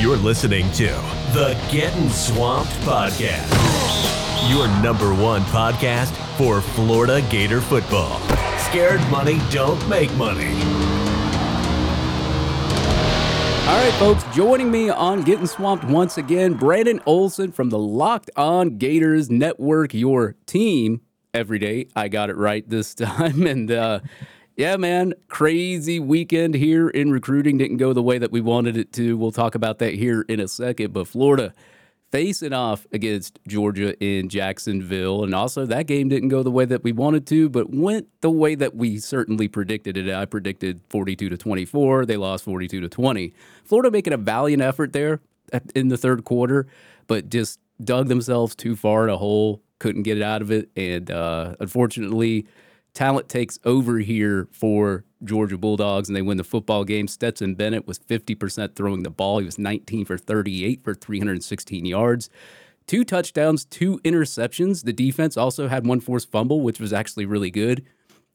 You're listening to the Getting Swamped Podcast, your number one podcast for Florida Gator football. Scared money don't make money. All right, folks, joining me on Getting Swamped once again, Brandon Olsen from the Locked On Gators Network, your team every day. I got it right this time. And uh, yeah, man, crazy weekend here in recruiting. Didn't go the way that we wanted it to. We'll talk about that here in a second. But Florida facing off against Georgia in Jacksonville. And also, that game didn't go the way that we wanted to, but went the way that we certainly predicted it. I predicted 42 to 24. They lost 42 to 20. Florida making a valiant effort there in the third quarter, but just dug themselves too far in a hole, couldn't get it out of it. And uh, unfortunately, talent takes over here for Georgia Bulldogs and they win the football game. Stetson Bennett was 50% throwing the ball. He was 19 for 38 for 316 yards. Two touchdowns, two interceptions. The defense also had one forced fumble, which was actually really good.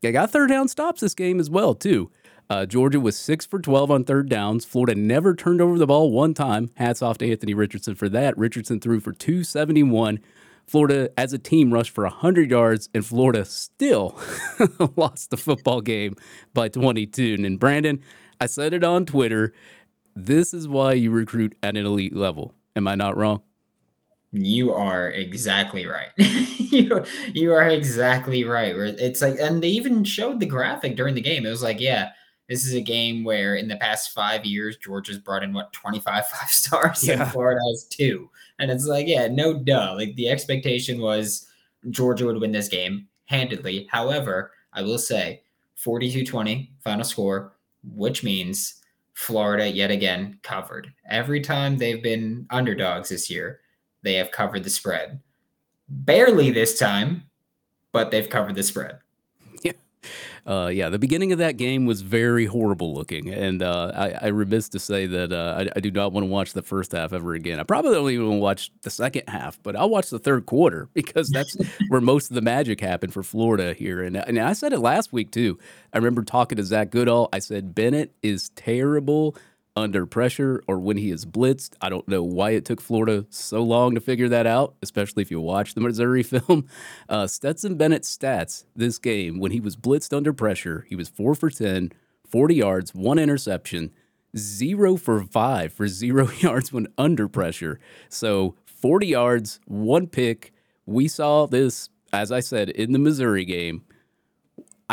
They got third down stops this game as well, too. Uh, Georgia was six for 12 on third downs. Florida never turned over the ball one time. Hats off to Anthony Richardson for that. Richardson threw for 271 Florida, as a team, rushed for 100 yards, and Florida still lost the football game by 22. And Brandon, I said it on Twitter. This is why you recruit at an elite level. Am I not wrong? You are exactly right. you, you are exactly right. It's like, and they even showed the graphic during the game. It was like, yeah, this is a game where in the past five years, Georgia's brought in what 25 five stars yeah. and Florida has two. And it's like, yeah, no duh. Like the expectation was Georgia would win this game handedly. However, I will say 42 20 final score, which means Florida yet again covered. Every time they've been underdogs this year, they have covered the spread. Barely this time, but they've covered the spread uh, yeah, the beginning of that game was very horrible looking, and uh, I, I remiss to say that uh, I, I, do not want to watch the first half ever again. I probably don't even watch the second half, but I'll watch the third quarter because that's where most of the magic happened for Florida here. And, and I said it last week too. I remember talking to Zach Goodall. I said Bennett is terrible under pressure or when he is blitzed. I don't know why it took Florida so long to figure that out, especially if you watch the Missouri film. Uh, Stetson Bennett's stats this game, when he was blitzed under pressure, he was four for 10, 40 yards, one interception, zero for five for zero yards when under pressure. So 40 yards, one pick. We saw this, as I said, in the Missouri game.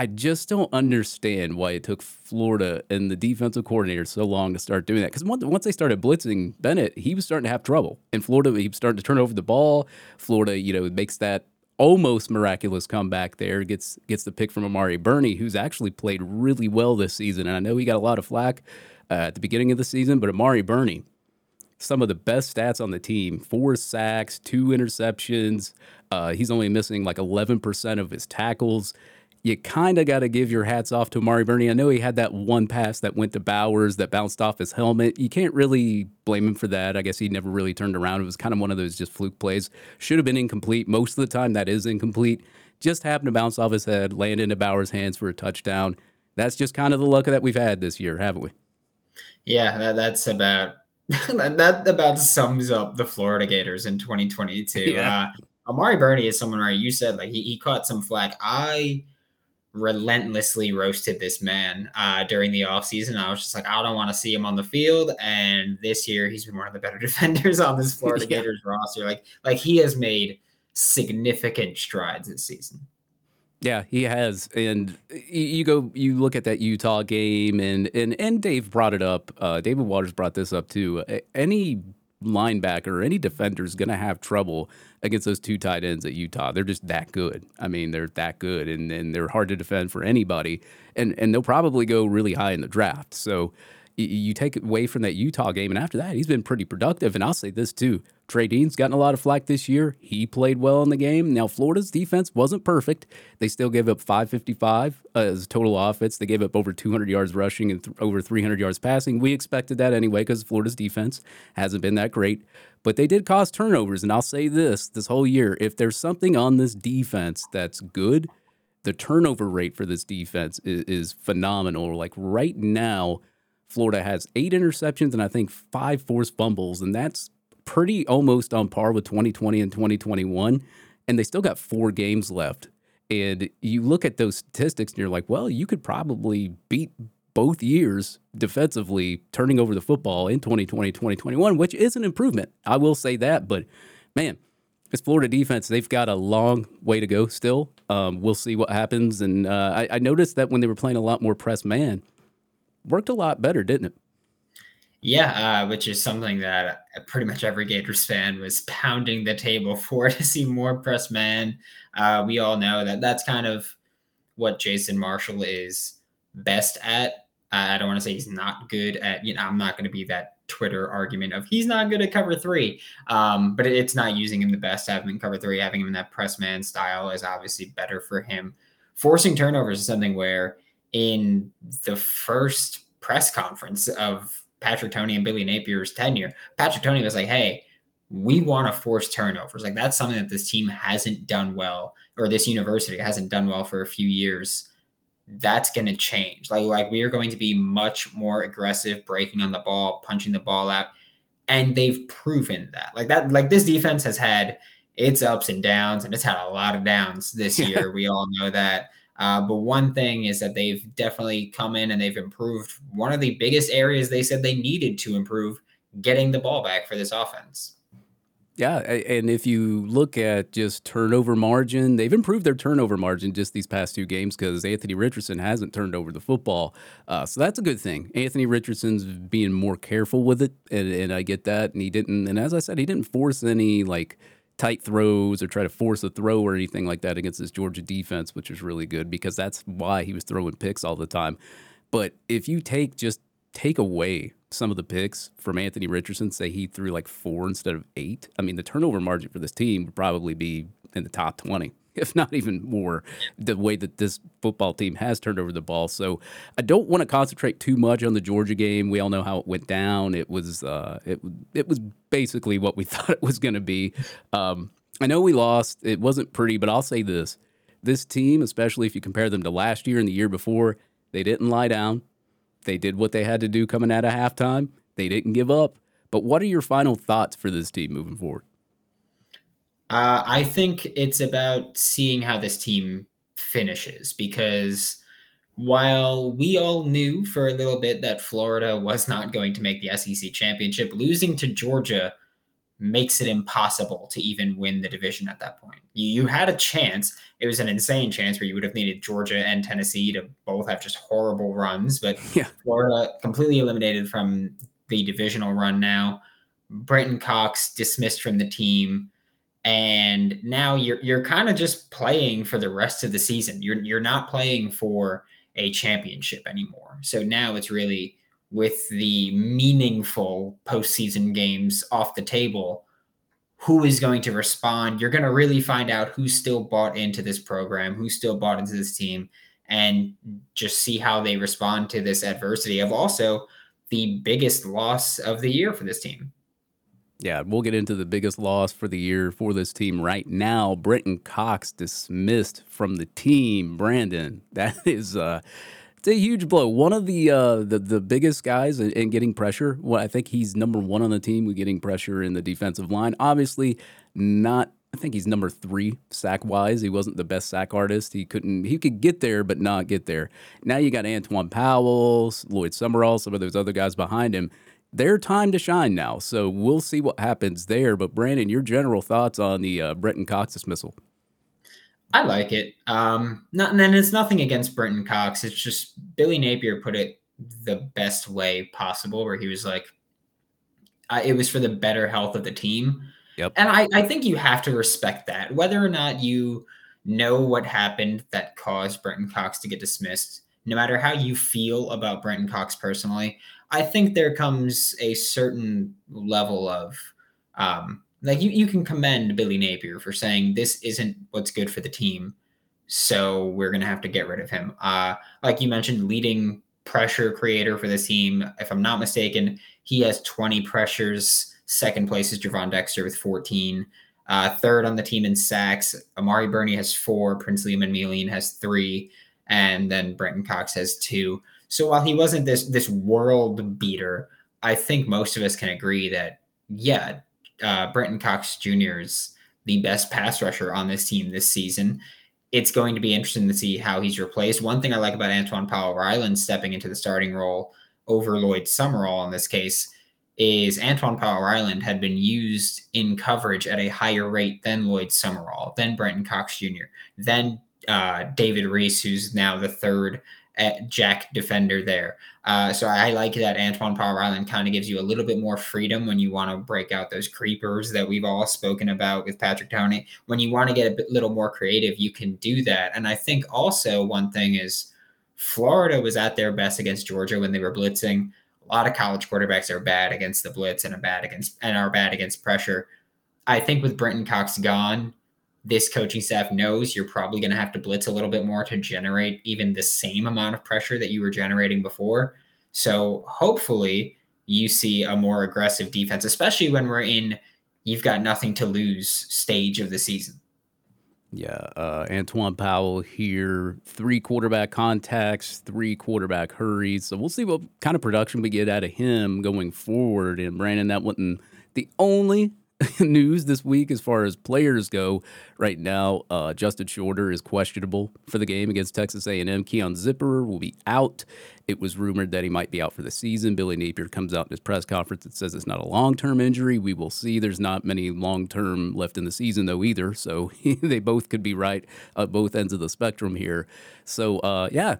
I just don't understand why it took Florida and the defensive coordinator so long to start doing that. Because once they started blitzing Bennett, he was starting to have trouble. In Florida, he was starting to turn over the ball. Florida, you know, makes that almost miraculous comeback there. Gets gets the pick from Amari Burney, who's actually played really well this season. And I know he got a lot of flack uh, at the beginning of the season, but Amari Burney, some of the best stats on the team: four sacks, two interceptions. Uh, he's only missing like 11% of his tackles you kind of got to give your hats off to Amari Burney. I know he had that one pass that went to Bowers that bounced off his helmet. You can't really blame him for that. I guess he never really turned around. It was kind of one of those just fluke plays. Should have been incomplete. Most of the time, that is incomplete. Just happened to bounce off his head, land into Bowers' hands for a touchdown. That's just kind of the luck that we've had this year, haven't we? Yeah, that, that's about that about sums up the Florida Gators in 2022. Yeah. Uh, Amari Burney is someone right. you said like he, he caught some flack. I relentlessly roasted this man uh, during the offseason. I was just like, I don't want to see him on the field. And this year, he's been one of the better defenders on this Florida yeah. Gators roster. Like, like he has made significant strides this season. Yeah, he has. And you go, you look at that Utah game, and and and Dave brought it up. Uh, David Waters brought this up too. Any linebacker or any defender is going to have trouble against those two tight ends at Utah. They're just that good. I mean, they're that good, and, and they're hard to defend for anybody. And and they'll probably go really high in the draft. So you take away from that Utah game, and after that, he's been pretty productive. And I'll say this too: Trey Dean's gotten a lot of flack this year. He played well in the game. Now Florida's defense wasn't perfect. They still gave up 555 uh, as total offense. They gave up over 200 yards rushing and th- over 300 yards passing. We expected that anyway because Florida's defense hasn't been that great. But they did cause turnovers, and I'll say this: this whole year, if there's something on this defense that's good, the turnover rate for this defense is, is phenomenal. Like right now Florida has eight interceptions and I think five forced fumbles, and that's pretty almost on par with 2020 and 2021. And they still got four games left. And you look at those statistics and you're like, well, you could probably beat both years defensively turning over the football in 2020, 2021, which is an improvement. I will say that. But man, this Florida defense, they've got a long way to go still. Um, we'll see what happens. And uh, I, I, noticed that when they were playing a lot more press man, worked a lot better, didn't it? Yeah, uh, which is something that pretty much every Gators fan was pounding the table for to see more press man. Uh, we all know that that's kind of what Jason Marshall is best at. I don't want to say he's not good at, you know, I'm not going to be that Twitter argument of he's not good at cover three. Um, but it's not using him the best. Having cover three, having him in that press man style is obviously better for him. Forcing turnovers is something where in the first press conference of Patrick Toney and Billy Napier's tenure, Patrick Toney was like, hey, we want to force turnovers. Like that's something that this team hasn't done well, or this university hasn't done well for a few years that's going to change. Like like we are going to be much more aggressive, breaking on the ball, punching the ball out, and they've proven that. Like that, like this defense has had its ups and downs, and it's had a lot of downs this year. we all know that. Uh, but one thing is that they've definitely come in and they've improved. One of the biggest areas they said they needed to improve, getting the ball back for this offense. Yeah, and if you look at just turnover margin, they've improved their turnover margin just these past two games because Anthony Richardson hasn't turned over the football. Uh, so that's a good thing. Anthony Richardson's being more careful with it, and, and I get that. And he didn't, and as I said, he didn't force any like tight throws or try to force a throw or anything like that against this Georgia defense, which is really good because that's why he was throwing picks all the time. But if you take just take away some of the picks from Anthony Richardson, say he threw like four instead of eight, I mean, the turnover margin for this team would probably be in the top 20, if not even more, the way that this football team has turned over the ball. So I don't want to concentrate too much on the Georgia game. We all know how it went down. It was uh, it it was basically what we thought it was going to be. Um, I know we lost. It wasn't pretty, but I'll say this: this team, especially if you compare them to last year and the year before, they didn't lie down. They did what they had to do coming out of halftime. They didn't give up. But what are your final thoughts for this team moving forward? Uh, I think it's about seeing how this team finishes because while we all knew for a little bit that Florida was not going to make the SEC championship, losing to Georgia makes it impossible to even win the division at that point. You, you, had a chance. It was an insane chance where you would have needed Georgia and Tennessee to both have just horrible runs, but yeah. Florida completely eliminated from the divisional run now. Brenton Cox dismissed from the team. And now you're you're kind of just playing for the rest of the season. You're you're not playing for a championship anymore. So now it's really with the meaningful postseason games off the table, who is going to respond? You're going to really find out who's still bought into this program, who's still bought into this team, and just see how they respond to this adversity of also the biggest loss of the year for this team. Yeah, we'll get into the biggest loss for the year for this team right now. Brenton Cox dismissed from the team. Brandon, that is uh it's a huge blow. One of the uh, the the biggest guys in, in, getting pressure. Well, I think he's number one on the team with getting pressure in the defensive line. Obviously, not. I think he's number three sack wise. He wasn't the best sack artist. He couldn't. He could get there, but not get there. Now you got Antwaun Powell, Lloyd Summerall, some of those other guys behind him. Their time to shine now. So we'll see what happens there. But Brandon, your general thoughts on the uh, Brenton Cox dismissal? I like it. Um, not, and then it's nothing against Brenton Cox. It's just Billy Napier put it the best way possible, where he was like, uh, it was for the better health of the team. Yep. And I, I think you have to respect that, whether or not you know what happened that caused Brenton Cox to get dismissed. No matter how you feel about Brenton Cox personally, I think there comes a certain level of um, like you, you can commend Billy Napier for saying this isn't what's good for the team. So we're gonna have to get rid of him. Uh, like you mentioned, leading pressure creator for this team. If I'm not mistaken, he has 20 pressures. Second place is Gervon Dexter with 14. Uh, third on the team in sacks. Amari Burney has four. Princely Umanmielen has three. And then Brenton Cox has two. So while he wasn't this this world beater, I think most of us can agree that yeah, uh, Brenton Cox Jr. is the best pass rusher on this team this season. It's going to be interesting to see how he's replaced. One thing I like about Antwaun Powell Ryland stepping into the starting role over Lloyd Summerall in this case is Antwaun Powell Ryland had been used in coverage at a higher rate than Lloyd Summerall, than Brenton Cox Jr., than uh, David Reese, who's now the third jack defender there. Uh, so I like that Antwaun Powell Ryland kind of gives you a little bit more freedom when you want to break out those creepers that we've all spoken about with Patrick Toney. When you want to get a bit, little more creative, you can do that. And I think also one thing is Florida was at their best against Georgia when they were blitzing. A lot of college quarterbacks are bad against the blitz and are bad against and are bad against pressure. I think with Brenton Cox gone, this coaching staff knows you're probably going to have to blitz a little bit more to generate even the same amount of pressure that you were generating before. So hopefully you see a more aggressive defense, especially when we're in you've got nothing to lose stage of the season. Yeah, uh, Antwaun Powell here, three quarterback contacts, three quarterback hurries. So we'll see what kind of production we get out of him going forward. And Brandon, that wasn't the only news this week as far as players go. Right now, uh, Justin Shorter is questionable for the game against Texas A&M. Keon Zipperer will be out. It was rumored that he might be out for the season. Billy Napier comes out in his press conference and says it's not a long-term injury. We will see. There's not many long-term left in the season though either, so they both could be right at both ends of the spectrum here. So uh, yeah,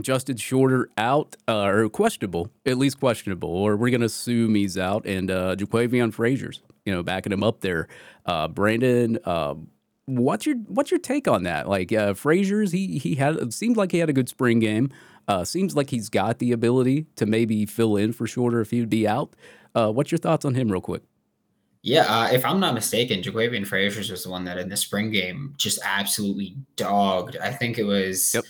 Justin Shorter out uh, or questionable, at least questionable, or we're gonna assume he's out, and uh, Jaquavion Fraziars you know, backing him up there. Uh, Brandon, uh, what's your what's your take on that? Like uh, Fraziars, he he had it seemed like he had a good spring game. Uh, seems like he's got the ability to maybe fill in for Shorter if he'd be out. Uh, what's your thoughts on him, real quick? Yeah, uh, if I'm not mistaken, Jaquavion Fraziars was the one that in the spring game just absolutely dogged. I think it was yep.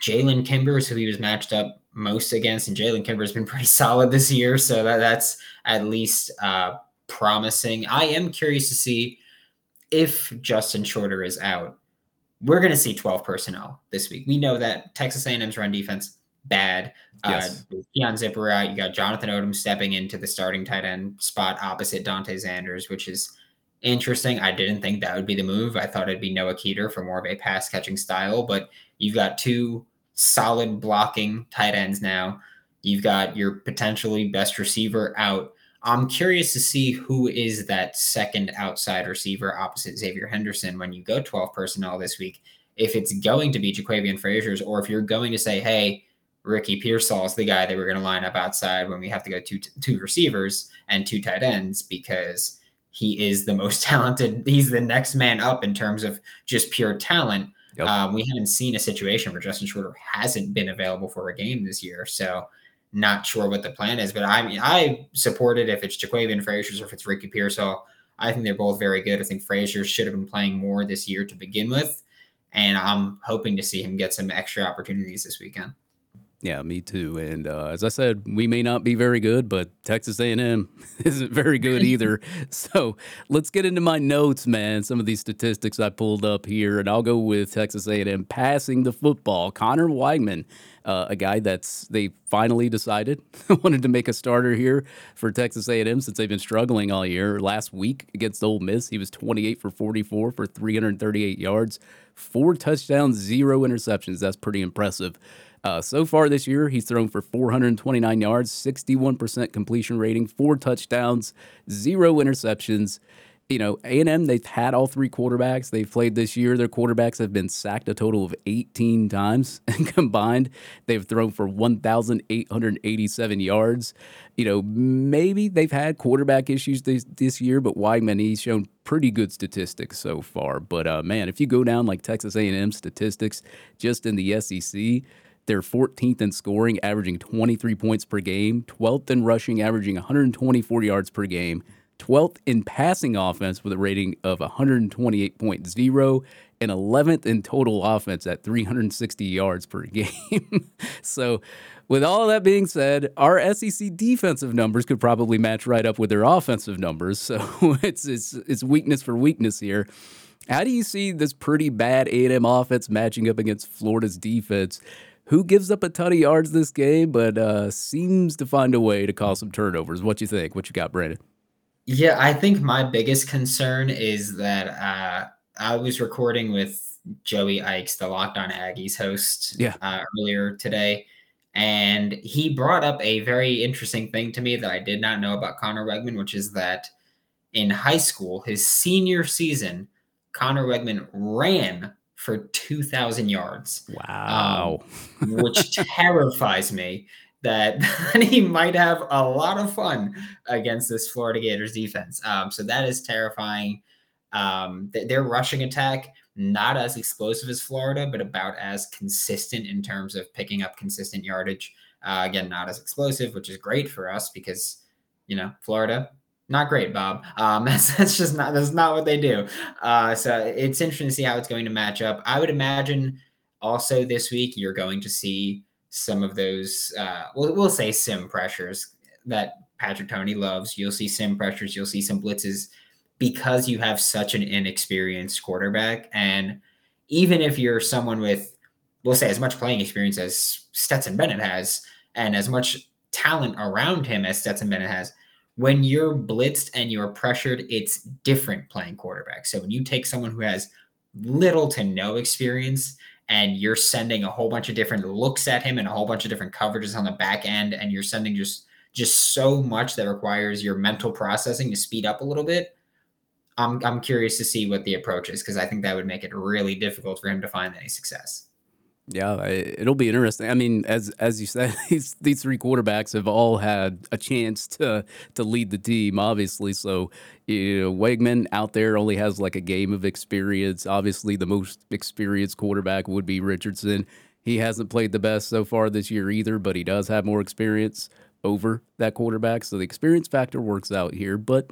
Jalen Kimbers who he was matched up most against, and Jalen Kimber's been pretty solid this year, so that, that's at least uh, promising. I am curious to see if Justin Shorter is out. We're going to see 12 personnel this week. We know that Texas A&M's run defense bad. Uh, yes. Uh, Keon Zipper out. You got Jonathan Odom stepping into the starting tight end spot opposite Dante Zanders, which is interesting. I didn't think that would be the move. I thought it'd be Noah Keeter for more of a pass catching style, but you've got two solid blocking tight ends now. You've got your potentially best receiver out. I'm curious to see who is that second outside receiver opposite Xavier Henderson when you go 12 personnel this week. If it's going to be Jaquavion Fraziars, or if you're going to say, hey, Ricky Pearsall is the guy that we're going to line up outside when we have to go two two receivers and two tight ends because he is the most talented. He's the next man up in terms of just pure talent. Yep. Um, we haven't seen a situation where Justin Shorter hasn't been available for a game this year. So not sure what the plan is, but I mean, I support it if it's Jaquavion Fraziars or if it's Ricky Pearsall. I think they're both very good. I think Frazier should have been playing more this year to begin with, and I'm hoping to see him get some extra opportunities this weekend. Yeah, me too. And uh, as I said, we may not be very good, but Texas A&M isn't very good either. so let's get into my notes, man. Some of these statistics I pulled up here, and I'll go with Texas A&M passing the football. Conner Weigman uh, a guy that's they finally decided wanted to make a starter here for Texas A&M since they've been struggling all year. Last week against Ole Miss, he was 28 for 44 for 338 yards, four touchdowns, zero interceptions. That's pretty impressive. Uh, so far this year, he's thrown for 429 yards, 61% completion rating, four touchdowns, zero interceptions you know, A&M, they've had all three quarterbacks they've played this year. Their quarterbacks have been sacked a total of 18 times and combined. They've thrown for 1,887 yards. You know, maybe they've had quarterback issues this, this year, but Weigman, he's shown pretty good statistics so far. But, uh, man, if you go down like Texas A&M statistics just in the SEC, they're 14th in scoring, averaging 23 points per game, 12th in rushing, averaging 124 yards per game, 12th in passing offense with a rating of 128.0 and 11th in total offense at 360 yards per game. so, with all that being said, our SEC defensive numbers could probably match right up with their offensive numbers. So, it's it's it's weakness for weakness here. How do you see this pretty bad A&M offense matching up against Florida's defense? Who gives up a ton of yards this game, but uh, seems to find a way to cause some turnovers. What you think? What you got, Brandon? Yeah, I think my biggest concern is that uh, I was recording with Joey Ikes, the Locked On Aggies host, yeah. uh, earlier today, and he brought up a very interesting thing to me that I did not know about Conner Weigman, which is that in high school, his senior season, Conner Weigman ran for 2,000 yards. Wow. Um, which terrifies me that he might have a lot of fun against this Florida Gators defense. Um, so that is terrifying. Um, th- their rushing attack, not as explosive as Florida, but about as consistent in terms of picking up consistent yardage. Uh, again, not as explosive, which is great for us because, you know, Florida, not great, Bob. Um, that's that's just not that's not what they do. Uh, so it's interesting to see how it's going to match up. I would imagine also this week you're going to see some of those. Uh, we'll we'll say sim pressures that Patrick Toney loves. You'll see sim pressures. You'll see some blitzes because you have such an inexperienced quarterback. And even if you're someone with, we'll say, as much playing experience as Stetson Bennett has, and as much talent around him as Stetson Bennett has, when you're blitzed and you're pressured, it's different playing quarterback. So when you take someone who has little to no experience and you're sending a whole bunch of different looks at him and a whole bunch of different coverages on the back end, and you're sending just just so much that requires your mental processing to speed up a little bit. I'm I'm curious to see what the approach is because I think that would make it really difficult for him to find any success. Yeah, it'll be interesting. I mean, as as you said, these these three quarterbacks have all had a chance to to lead the team, obviously. So, you know, Weigman out there only has like a game of experience. Obviously, the most experienced quarterback would be Richardson. He hasn't played the best so far this year either, but he does have more experience over that quarterback. So the experience factor works out here, but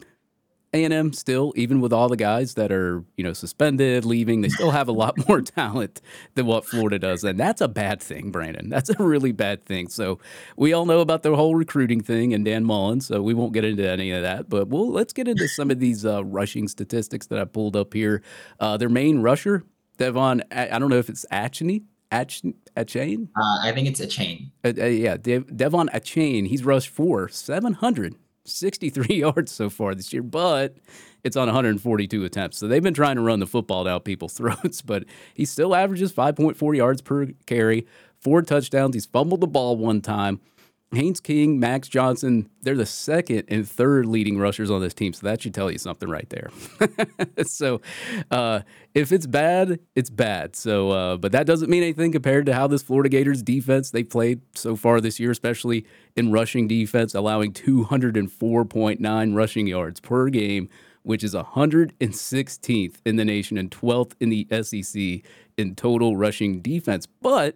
a&M still, even with all the guys that are, you know, suspended, leaving, they still have a lot more talent than what Florida does. And that's a bad thing, Brandon. That's a really bad thing. So we all know about the whole recruiting thing and Dan Mullen, so we won't get into any of that. But well, let's get into some of these uh, rushing statistics that I pulled up here. Uh, their main rusher, Devon, I don't know if it's Achane, Ach- Achane? Uh, I think it's Achane. Uh, uh, yeah, Dev- Devon Achane. He's rushed for 700 63 yards so far this year, but it's on 142 attempts. So they've been trying to run the football down people's throats, but he still averages 5.4 yards per carry, four touchdowns. He's fumbled the ball one time. Haynes King, Max Johnson, they're the second and third leading rushers on this team. So that should tell you something right there. so uh, if it's bad, it's bad. So, uh, but that doesn't mean anything compared to how this Florida Gators defense they played so far this year, especially in rushing defense, allowing 204.9 rushing yards per game, which is 116th in the nation and 12th in the SEC in total rushing defense. But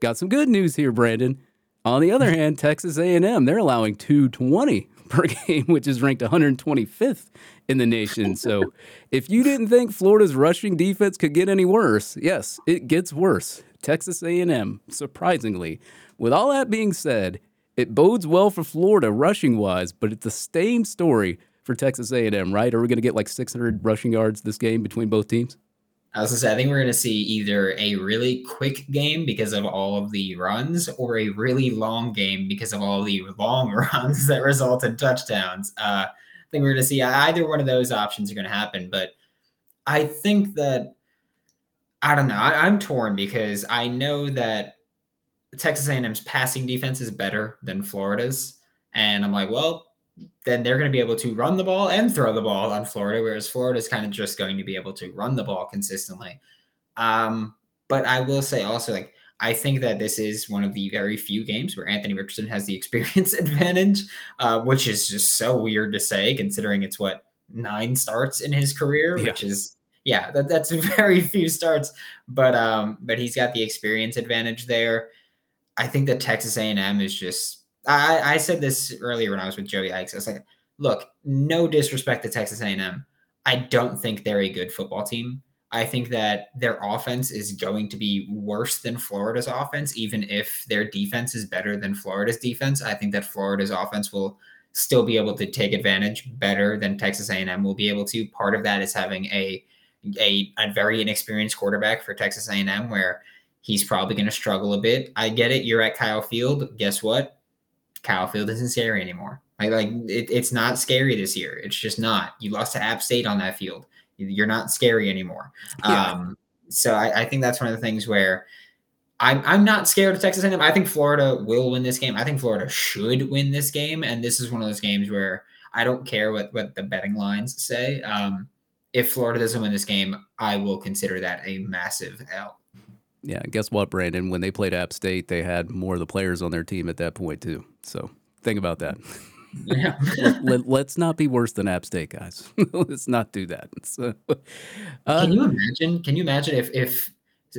got some good news here, Brandon. On the other hand, Texas A&M, they're allowing 220 per game, which is ranked 125th in the nation. So, if you didn't think Florida's rushing defense could get any worse, yes, it gets worse. Texas A&M, surprisingly. With all that being said, it bodes well for Florida rushing wise, but it's the same story for Texas A&M, right? Are we going to get like 600 rushing yards this game between both teams? I was gonna say, I think we're gonna see either a really quick game because of all of the runs, or a really long game because of all the long runs that result in touchdowns. Uh, I think we're gonna see either one of those options are gonna happen. But I think that I don't know. I, I'm torn because I know that Texas A&M's passing defense is better than Florida's, and I'm like, well, then they're going to be able to run the ball and throw the ball on Florida, whereas Florida's kind of just going to be able to run the ball consistently. Um, but I will say also, like, I think that this is one of the very few games where Anthony Richardson has the experience advantage, uh, which is just so weird to say considering it's what nine starts in his career, yeah. which is yeah, that, that's very few starts. But um, but he's got the experience advantage there. I think that Texas A&M is just I, I said this earlier when I was with Joey Ikes. I was like, look, no disrespect to Texas A&M. I don't think they're a good football team. I think that their offense is going to be worse than Florida's offense, even if their defense is better than Florida's defense. I think that Florida's offense will still be able to take advantage better than Texas A&M will be able to. Part of that is having a a, a very inexperienced quarterback for Texas A&M, where He's probably going to struggle a bit. I get it. You're at Kyle Field. Guess what? Kyle Field isn't scary anymore. Like, like it, it's not scary this year. It's just not. You lost to App State on that field. You're not scary anymore. Yeah. Um, so I, I think that's one of the things where I'm I'm not scared of Texas A&M. I think Florida will win this game. I think Florida should win this game, and this is one of those games where I don't care what what the betting lines say. Um, if Florida doesn't win this game, I will consider that a massive L. Yeah, guess what, Brandon? When they played App State, they had more of the players on their team at that point too. So think about that. Yeah. let, us not be worse than App State, guys. let's not do that. So, uh, can you imagine? Can you imagine if if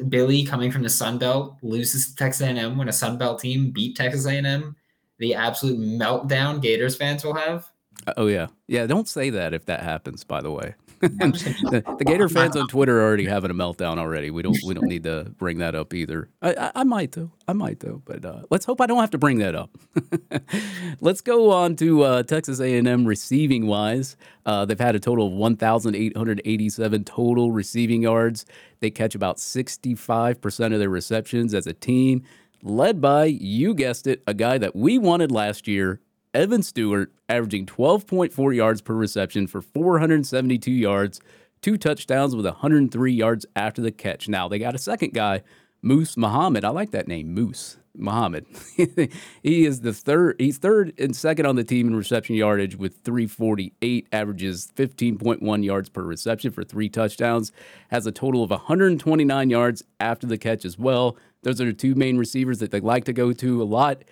Billy coming from the Sun Belt loses to Texas A&M when a Sun Belt team beat Texas A&M? The absolute meltdown Gators fans will have. Oh yeah, yeah. Don't say that if that happens. By the way, the, the, Gator fans on Twitter are already having a meltdown already. We don't we don't need to bring that up either. I, I, I might though. I might though. But uh, let's hope I don't have to bring that up. let's go on to uh, Texas A&M receiving wise. Uh, they've had a total of 1,887 total receiving yards. They catch about 65% of their receptions as a team, led by you guessed it, a guy that we wanted last year Evan Stewart averaging 12.4 yards per reception for 472 yards, two touchdowns with 103 yards after the catch. Now they got a second guy, Moose Muhammad. I like that name, Moose Muhammad. he is the third. He's third and second on the team in reception yardage with 348, averages 15.1 yards per reception for three touchdowns, has a total of 129 yards after the catch as well. Those are the two main receivers that they like to go to a lot.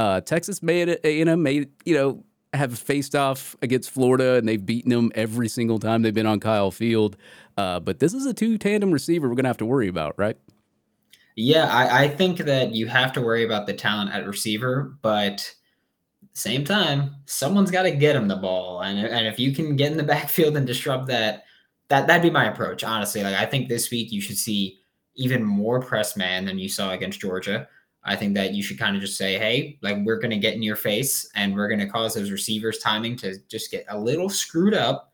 Uh, Texas made A&M made, you know, have faced off against Florida and they've beaten them every single time they've been on Kyle Field. Uh, but this is a two tandem receiver we're going to have to worry about, right? Yeah, I, I, think that you have to worry about the talent at receiver, but same time, someone's got to get him the ball, and and if you can get in the backfield and disrupt that, that that'd be my approach. Honestly, like I think this week you should see even more press man than you saw against Georgia. I think that you should kind of just say, hey, like we're going to get in your face and we're going to cause those receivers timing to just get a little screwed up.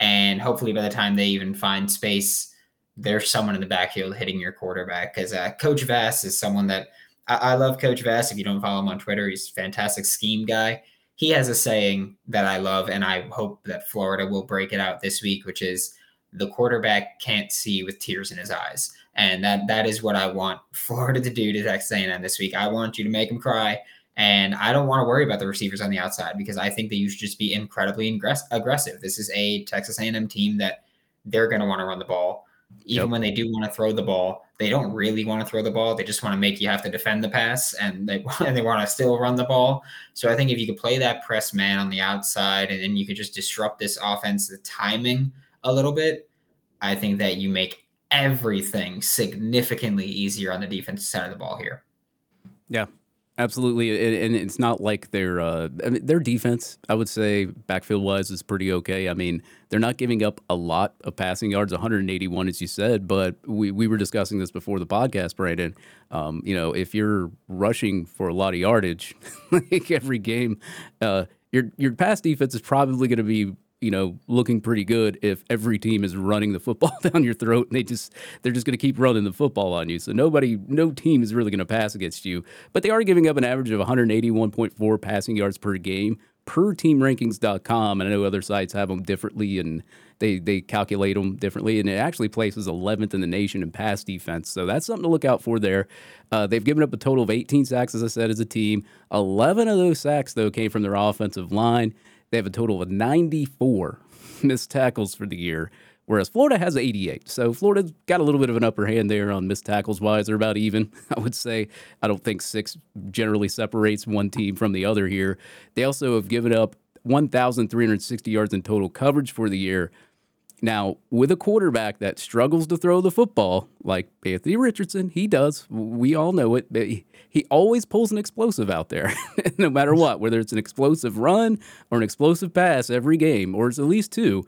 And hopefully by the time they even find space, there's someone in the backfield hitting your quarterback. Because uh, Coach Vass is someone that I-, I love Coach Vass. If you don't follow him on Twitter, he's a fantastic scheme guy. He has a saying that I love, and I hope that Florida will break it out this week, which is the quarterback can't see with tears in his eyes. And that that is what I want Florida to do to Texas A&M this week. I want you to make them cry. And I don't want to worry about the receivers on the outside because I think that you should just be incredibly aggressive. This is a Texas A&M team that they're going to want to run the ball. Even yep. when they do want to throw the ball, they don't really want to throw the ball. They just want to make you have to defend the pass, and they and they want to still run the ball. So I think if you could play that press man on the outside, and then you could just disrupt this offense, the timing a little bit, I think that you make everything significantly easier on the defensive side of the ball here. Yeah, absolutely. And it's not like their uh, I mean, their defense, I would say, backfield wise, is pretty okay. I mean, they're not giving up a lot of passing yards, 181, as you said. But we, we were discussing this before the podcast, Brandon. Um, you know, if you're rushing for a lot of yardage, like every game, uh, your your pass defense is probably going to be you know, looking pretty good if every team is running the football down your throat and they just they're just going to keep running the football on you. So nobody, no team is really going to pass against you. But they are giving up an average of 181.4 passing yards per game per teamrankings.com. And I know other sites have them differently and they they calculate them differently. And it actually places 11th in the nation in pass defense. So that's something to look out for there. Uh, they've given up a total of 18 sacks, as I said, as a team. 11 of those sacks, though, came from their offensive line. They have a total of 94 missed tackles for the year, whereas Florida has 88. So Florida's got a little bit of an upper hand there on missed tackles wise. They're about even, I would say. I don't think six generally separates one team from the other here. They also have given up 1,360 yards in total coverage for the year. Now, with a quarterback that struggles to throw the football, like Anthony Richardson, he does. We all know it. but He always pulls an explosive out there, no matter what, whether it's an explosive run or an explosive pass every game, or it's at least two.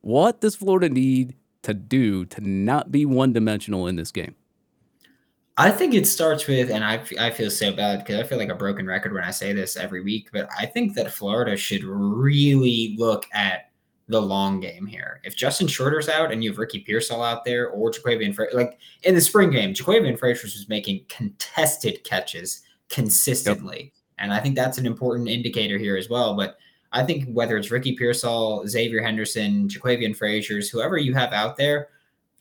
What does Florida need to do to not be one dimensional in this game? I think it starts with, and I, I feel so bad because I feel like a broken record when I say this every week, but I think that Florida should really look at the long game here. If Justin Shorter's out and you have Ricky Pearsall out there or Jaquavion Fra- like in the spring game, Jaquavion Frazier was making contested catches consistently. Yep. And I think that's an important indicator here as well. But I think whether it's Ricky Pearsall, Xavier Henderson, Jaquavion Fraziars, whoever you have out there,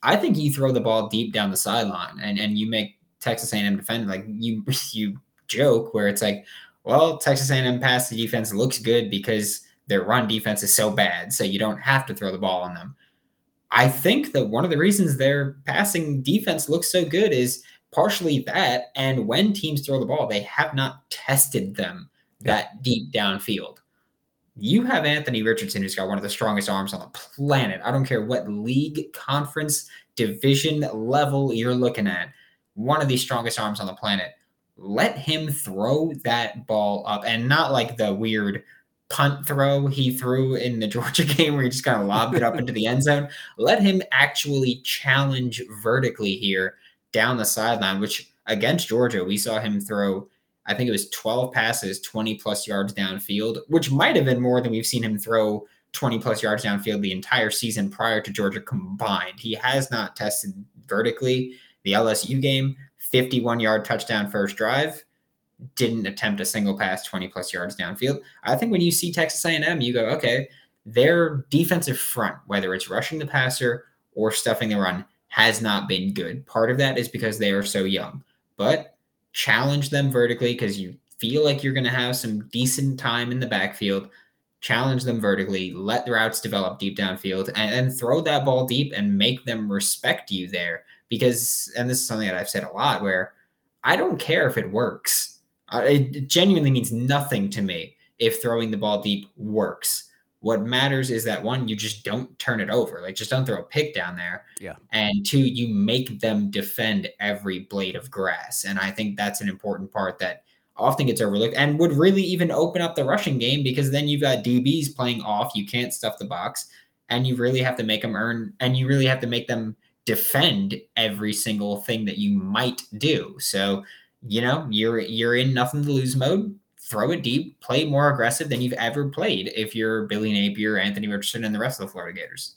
I think you throw the ball deep down the sideline and, and you make Texas A&M defend like you you joke where it's like, well, Texas A&M pass the defense looks good because their run defense is so bad, so you don't have to throw the ball on them. I think that one of the reasons their passing defense looks so good is partially that. And when teams throw the ball, they have not tested them that deep downfield. You have Anthony Richardson, who's got one of the strongest arms on the planet. I don't care what league, conference, division level you're looking at, one of the strongest arms on the planet. Let him throw that ball up and not like the weird punt throw he threw in the Georgia game where he just kind of lobbed it up into the end zone. Let him actually challenge vertically here down the sideline, which against Georgia, we saw him throw, I think it was 12 passes, 20 plus yards downfield, which might have been more than we've seen him throw 20 plus yards downfield the entire season prior to Georgia combined. He has not tested vertically. The LSU game, 51 yard touchdown first drive didn't attempt a single pass 20 plus yards downfield. I think when you see Texas A&M, you go, okay, their defensive front, whether it's rushing the passer or stuffing the run, has not been good. Part of that is because they are so young, but challenge them vertically because you feel like you're going to have some decent time in the backfield. Challenge them vertically, let the routes develop deep downfield, and, and throw that ball deep and make them respect you there. Because, and this is something that I've said a lot, where I don't care if it works it genuinely means nothing to me if throwing the ball deep works. What matters is that one, you just don't turn it over. Like just don't throw a pick down there. Yeah. And two, you make them defend every blade of grass. And I think that's an important part that often gets overlooked and would really even open up the rushing game because then you've got DBs playing off. You can't stuff the box and you really have to make them earn and you really have to make them defend every single thing that you might do. So you know, you're you're in nothing to lose mode. Throw it deep, play more aggressive than you've ever played if you're Billy Napier, Anthony Richardson, and the rest of the Florida Gators.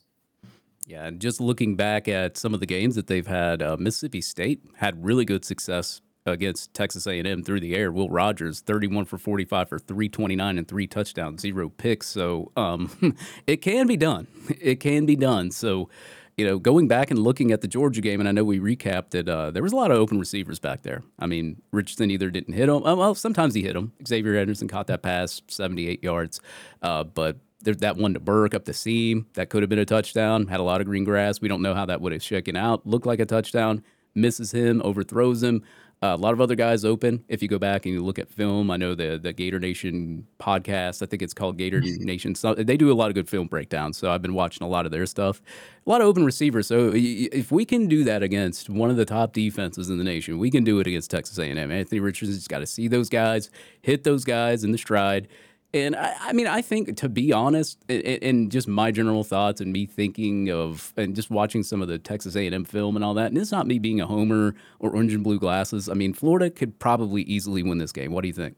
Yeah, and just looking back at some of the games that they've had, uh, Mississippi State had really good success against Texas A&M through the air. Will Rogers, 31 for 45 for 329 and three touchdowns, zero picks. So um, it can be done. It can be done. So you know, going back and looking at the Georgia game, and I know we recapped it, uh, there was a lot of open receivers back there. I mean, Richardson either didn't hit him. Well, sometimes he hit him. Xavier Henderson caught that pass, 78 yards. Uh, but there's that one to Burke up the seam. That could have been a touchdown. Had a lot of green grass. We don't know how that would have shaken out. Looked like a touchdown. Misses him, overthrows him. Uh, a lot of other guys open. If you go back and you look at film, I know the the Gator Nation podcast. I think it's called Gator Nation. So they do a lot of good film breakdowns. So I've been watching a lot of their stuff. A lot of open receivers. So if we can do that against one of the top defenses in the nation, we can do it against Texas A&M. Anthony Richardson's got to see those guys, hit those guys in the stride and I, I, mean, I think to be honest, and just my general thoughts and me thinking of and just watching some of the Texas A&M film and all that, and it's not me being a homer or orange and blue glasses. I mean, Florida could probably easily win this game. What do you think?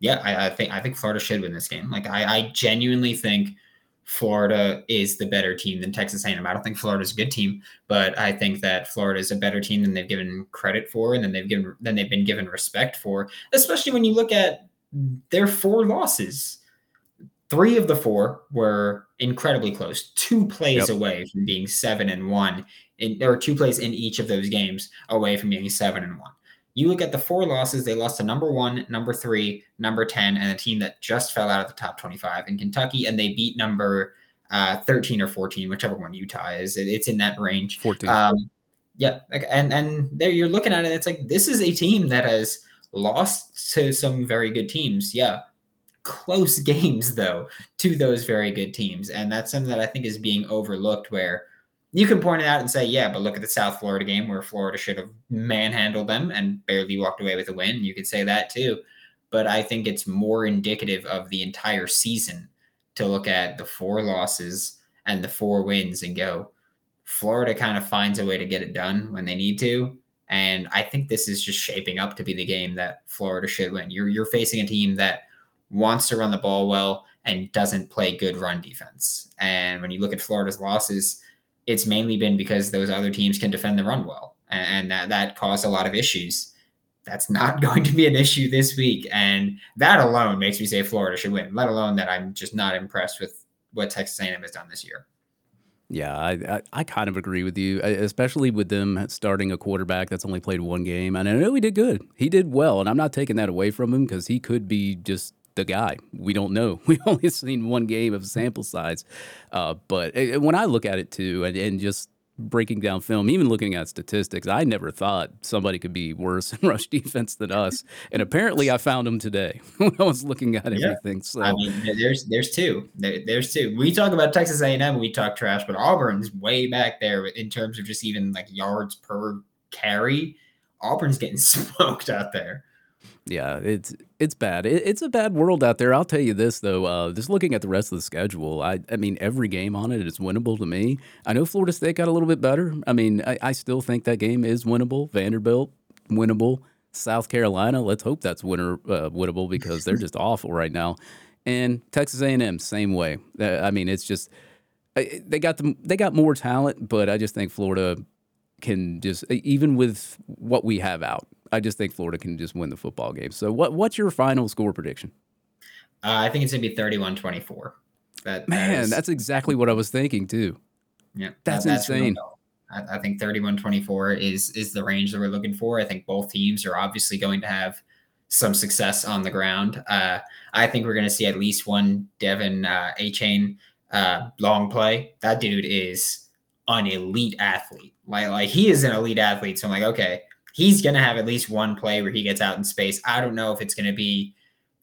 Yeah, I, I think I think Florida should win this game. Like I, I genuinely think Florida is the better team than Texas A&M. I don't think Florida's a good team, but I think that Florida is a better team than they've given credit for and then they've given than they've been given respect for. Especially when you look at their four losses. Three of the four were incredibly close, two plays yep. away from being seven and one. And there were two plays in each of those games away from being seven and one. You look at the four losses, they lost to number one, number three, number 10, and a team that just fell out of the top 25 in Kentucky, and they beat number uh, 13 or 14, whichever one Utah is. It, it's in that range. 14. Um, yeah. And, and there you're looking at it, it's like this is a team that has lost to some very good teams. Yeah. Close games, though, to those very good teams. And that's something that I think is being overlooked where you can point it out and say, yeah, but look at the South Florida game where Florida should have manhandled them and barely walked away with a win. You could say that too. But I think it's more indicative of the entire season to look at the four losses and the four wins and go, Florida kind of finds a way to get it done when they need to. And I think this is just shaping up to be the game that Florida should win. You're you're facing a team that wants to run the ball well, and doesn't play good run defense. And when you look at Florida's losses, it's mainly been because those other teams can defend the run well, and that that caused a lot of issues. That's not going to be an issue this week, and that alone makes me say Florida should win. Let alone that I'm just not impressed with what Texas A&M has done this year. Yeah, I, I, I kind of agree with you, especially with them starting a quarterback that's only played one game. And I know he did good. He did well, and I'm not taking that away from him because he could be just the guy. We don't know. We've only seen one game of sample size. Uh, but when I look at it too, and, and just breaking down film, even looking at statistics, I never thought somebody could be worse in rush defense than us. And apparently, I found them today when I was looking at yeah. everything. So I mean, there's there's two. There, there's two. We talk about Texas A&M, we talk trash, but Auburn's way back there in terms of just even like yards per carry. Auburn's getting smoked out there. Yeah, it's it's bad. It, it's a bad world out there. I'll tell you this though. Uh, just looking at the rest of the schedule, I I mean every game on it is winnable to me. I know Florida State got a little bit better. I mean I, I still think that game is winnable. Vanderbilt winnable. South Carolina, let's hope that's winner uh, winnable because they're just awful right now. And Texas A&M, same way. Uh, I mean, it's just they got them. They got more talent, but I just think Florida can just even with what we have out, I just think Florida can just win the football game. So what what's your final score prediction? Uh, I think it's gonna be 31-24. That, Man, that is, that's exactly what I was thinking too. Yeah, that's, that's insane. I, I think 31-24 is is the range that we're looking for. I think both teams are obviously going to have some success on the ground. Uh, I think we're going to see at least one De'Von uh, Achane uh, long play. That dude is an elite athlete. Like like he is an elite athlete. So I'm like, okay, he's going to have at least one play where he gets out in space. I don't know if it's going to be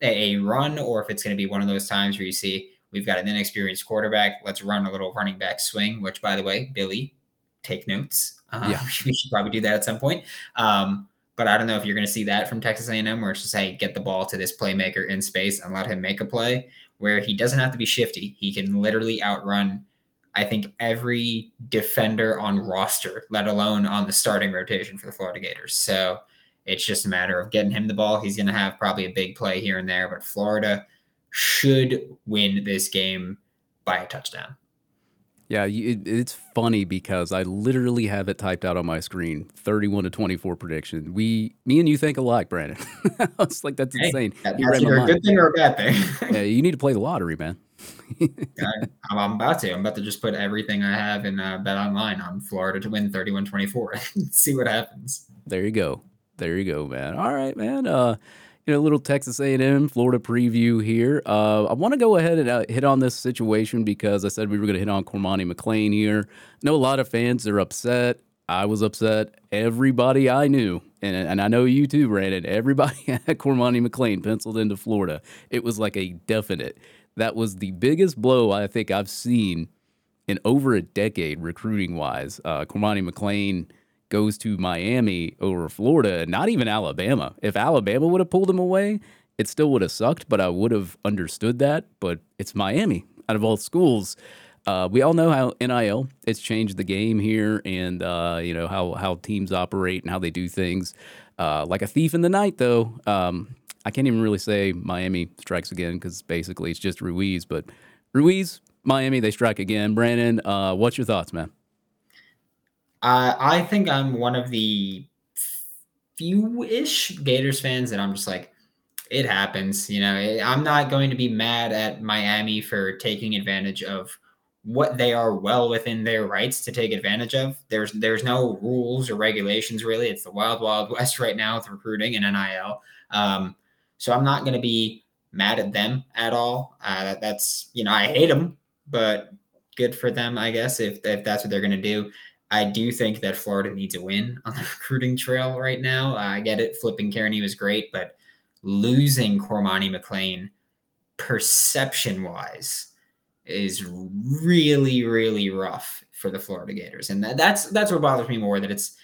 a, a run or if it's going to be one of those times where you see we've got an inexperienced quarterback. Let's run a little running back swing, which, by the way, Billy, take notes. Uh, yeah. We should probably do that at some point. Um, but I don't know if you're going to see that from Texas A&M, where it's just hey, get the ball to this playmaker in space and let him make a play, where he doesn't have to be shifty. He can literally outrun I think every defender on roster, let alone on the starting rotation for the Florida Gators. So it's just a matter of getting him the ball. He's going to have probably a big play here and there, but Florida should win this game by a touchdown. Yeah, it's funny because I literally have it typed out on my screen 31 to 24 prediction. We, me and you think alike, Brandon. it's like, that's hey, insane. That, that's either a good thing or a bad thing. yeah, you need to play the lottery, man. I, am about to. I'm about to just put everything I have in uh, Bet Online on Florida to win 31 24. See what happens. There you go. There you go, man. All right, man. Uh, you know, a little Texas A&M Florida preview here. Uh, I want to go ahead and uh, hit on this situation because I said we were going to hit on Cormani McClain here. I know a lot of fans are upset. I was upset. Everybody I knew, and, and I know you too, Brandon. Everybody had Cormani McClain penciled into Florida. It was like a definite. That was the biggest blow I think I've seen in over a decade recruiting wise. Uh, Cormani McClain goes to Miami over Florida, not even Alabama. If Alabama would have pulled him away, it still would have sucked, but I would have understood that. But it's Miami out of all schools. Uh, we all know how NIL it's changed the game here, and uh, you know how how teams operate and how they do things. Uh, like a thief in the night, though. Um, I can't even really say Miami strikes again because basically it's just Ruiz. But Ruiz, Miami, they strike again. Brandon, uh, what's your thoughts, man? Uh, I think I'm one of the few-ish Gators fans that I'm just like, it happens. You know, I'm not going to be mad at Miami for taking advantage of what they are well within their rights to take advantage of. There's there's no rules or regulations really. It's the wild wild west right now with recruiting and NIL. Um, so I'm not going to be mad at them at all. Uh, that's you know I hate them, but good for them, I guess, if if that's what they're going to do. I do think that Florida needs a win on the recruiting trail right now. Uh, I get it. Flipping Kearney was great, but losing Cormani McClain, perception wise, is really, really rough for the Florida Gators. And that, that's that's what bothers me more that it's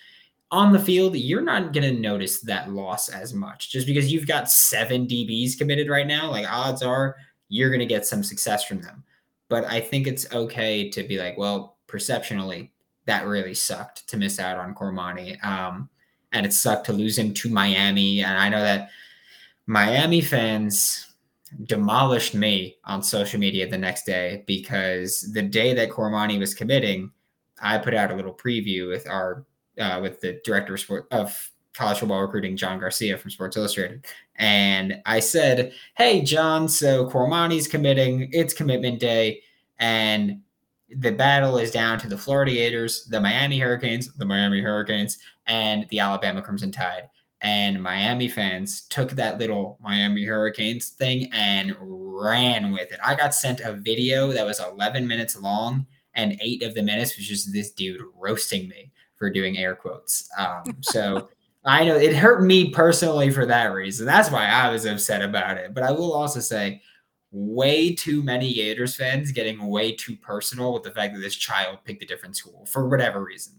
on the field, you're not going to notice that loss as much just because you've got seven DBs committed right now. Like odds are you're going to get some success from them. But I think it's okay to be like, well, perceptionally, that really sucked to miss out on Cormani. Um, and it sucked to lose him to Miami. And I know that Miami fans, demolished me on social media the next day because the day that Cormani was committing, I put out a little preview with our uh, with the director of, sport, of college football recruiting, John Garcia from Sports Illustrated, and I said, "Hey, John, so Cormani's committing. It's commitment day, and." The battle is down to the Florida Gators, the Miami Hurricanes, the Miami Hurricanes, and the Alabama Crimson Tide and Miami fans took that little Miami Hurricanes thing and ran with it. I got sent a video that was 11 minutes long, and eight of the minutes was just this dude roasting me for doing air quotes. Um, so I know it hurt me personally for that reason. That's why I was upset about it. But I will also say, way too many Gators fans getting way too personal with the fact that this child picked a different school for whatever reason.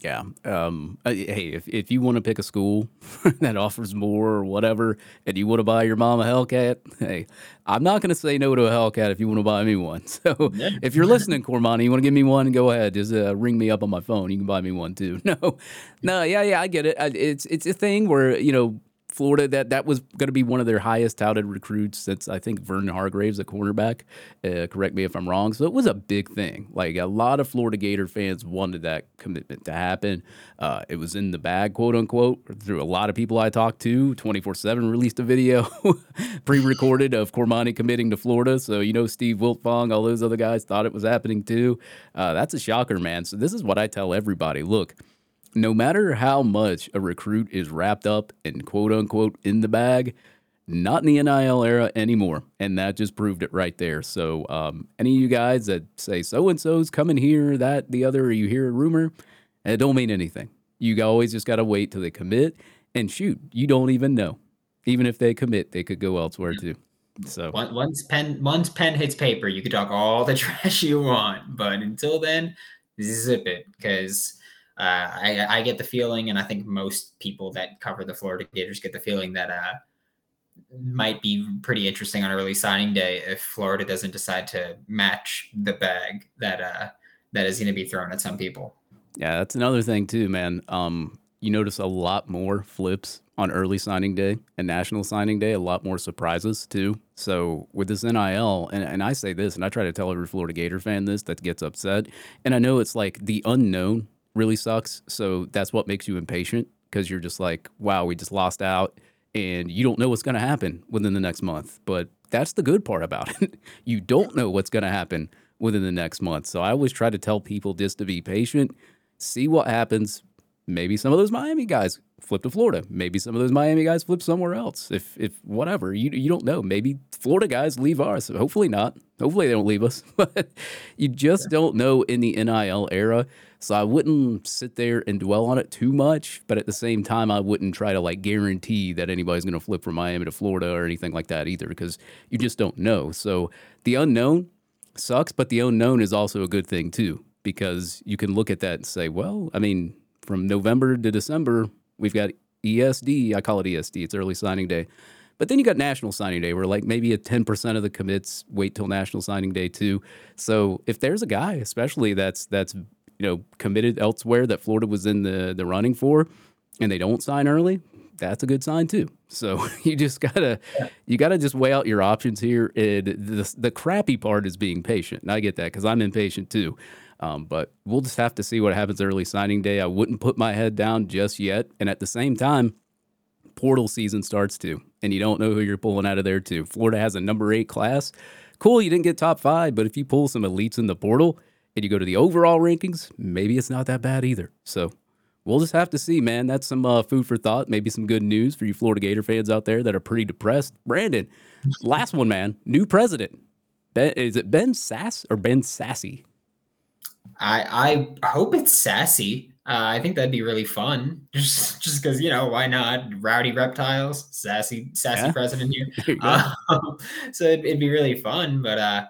Yeah. Um, uh, hey, if, if you want to pick a school that offers more or whatever, and you want to buy your mom a Hellcat, hey, I'm not going to say no to a Hellcat if you want to buy me one. So yeah. if you're listening, Cormani, you want to give me one, go ahead. Just uh, ring me up on my phone. You can buy me one too. No, no, yeah, yeah, I get it. It's it's a thing where you know Florida, that that was going to be one of their highest touted recruits since I think Vernon Hargreaves, a cornerback. Uh, correct me if I'm wrong. So it was a big thing. Like a lot of Florida Gator fans wanted that commitment to happen. Uh, it was in the bag, quote unquote, through a lot of people I talked to. 24 7 released a video pre recorded of Cormani committing to Florida. So, you know, Steve Wiltfong, all those other guys thought it was happening too. Uh, that's a shocker, man. So this is what I tell everybody look, no matter how much a recruit is wrapped up and quote unquote in the bag, not in the NIL era anymore. And that just proved it right there. So, um, any of you guys that say so and so's coming here, that, the other, or you hear a rumor, it don't mean anything. You always just got to wait till they commit. And shoot, you don't even know. Even if they commit, they could go elsewhere too. So once pen once pen hits paper, you can talk all the trash you want. But until then, zip it because uh, I, I, get the feeling, and I think most people that cover the Florida Gators get the feeling that uh, might be pretty interesting on early signing day if Florida doesn't decide to match the bag that uh, that is going to be thrown at some people. Yeah, that's another thing too, man. Um, you notice a lot more flips on early signing day and national signing day, a lot more surprises too. So with this NIL, and, and I say this, and I try to tell every Florida Gator fan this that gets upset, and I know it's like the unknown really sucks. So that's what makes you impatient because you're just like, wow, we just lost out and you don't know what's going to happen within the next month. But that's the good part about it. you don't know what's going to happen within the next month. So I always try to tell people just to be patient, see what happens. Maybe some of those Miami guys flip to Florida. Maybe some of those Miami guys flip somewhere else. If if whatever, you you don't know. Maybe Florida guys leave ours. Hopefully not. Hopefully they don't leave us. But you just yeah. don't know in the NIL era. So I wouldn't sit there and dwell on it too much, but at the same time, I wouldn't try to like guarantee that anybody's going to flip from Miami to Florida or anything like that either, because you just don't know. So the unknown sucks, but the unknown is also a good thing too, because you can look at that and say, well, I mean, from November to December, we've got ESD. I call it ESD. It's early signing day. But then you got National Signing Day, where like maybe a 10% of the commits wait till National Signing Day too. So if there's a guy, especially that's that's you know committed elsewhere that Florida was in the the running for, and they don't sign early, that's a good sign too. So you just gotta you gotta just weigh out your options here. And the the crappy part is being patient, and I get that because I'm impatient too. Um, but we'll just have to see what happens early signing day. I wouldn't put my head down just yet, and at the same time, portal season starts too, and you don't know who you're pulling out of there too. Florida has a number eight class. Cool, you didn't get top five, but if you pull some elites in the portal, and you go to the overall rankings, maybe it's not that bad either. So we'll just have to see, man. That's some uh, food for thought. Maybe some good news for you Florida Gator fans out there that are pretty depressed. Brandon, last one, man. New president. Ben, is it Ben Sasse or Ben Sassy? I I hope it's Sassy. Uh, I think that'd be really fun. Just just because you know why not? Rowdy reptiles, sassy sassy yeah. president here. Um, so it'd, it'd, be really fun. But uh,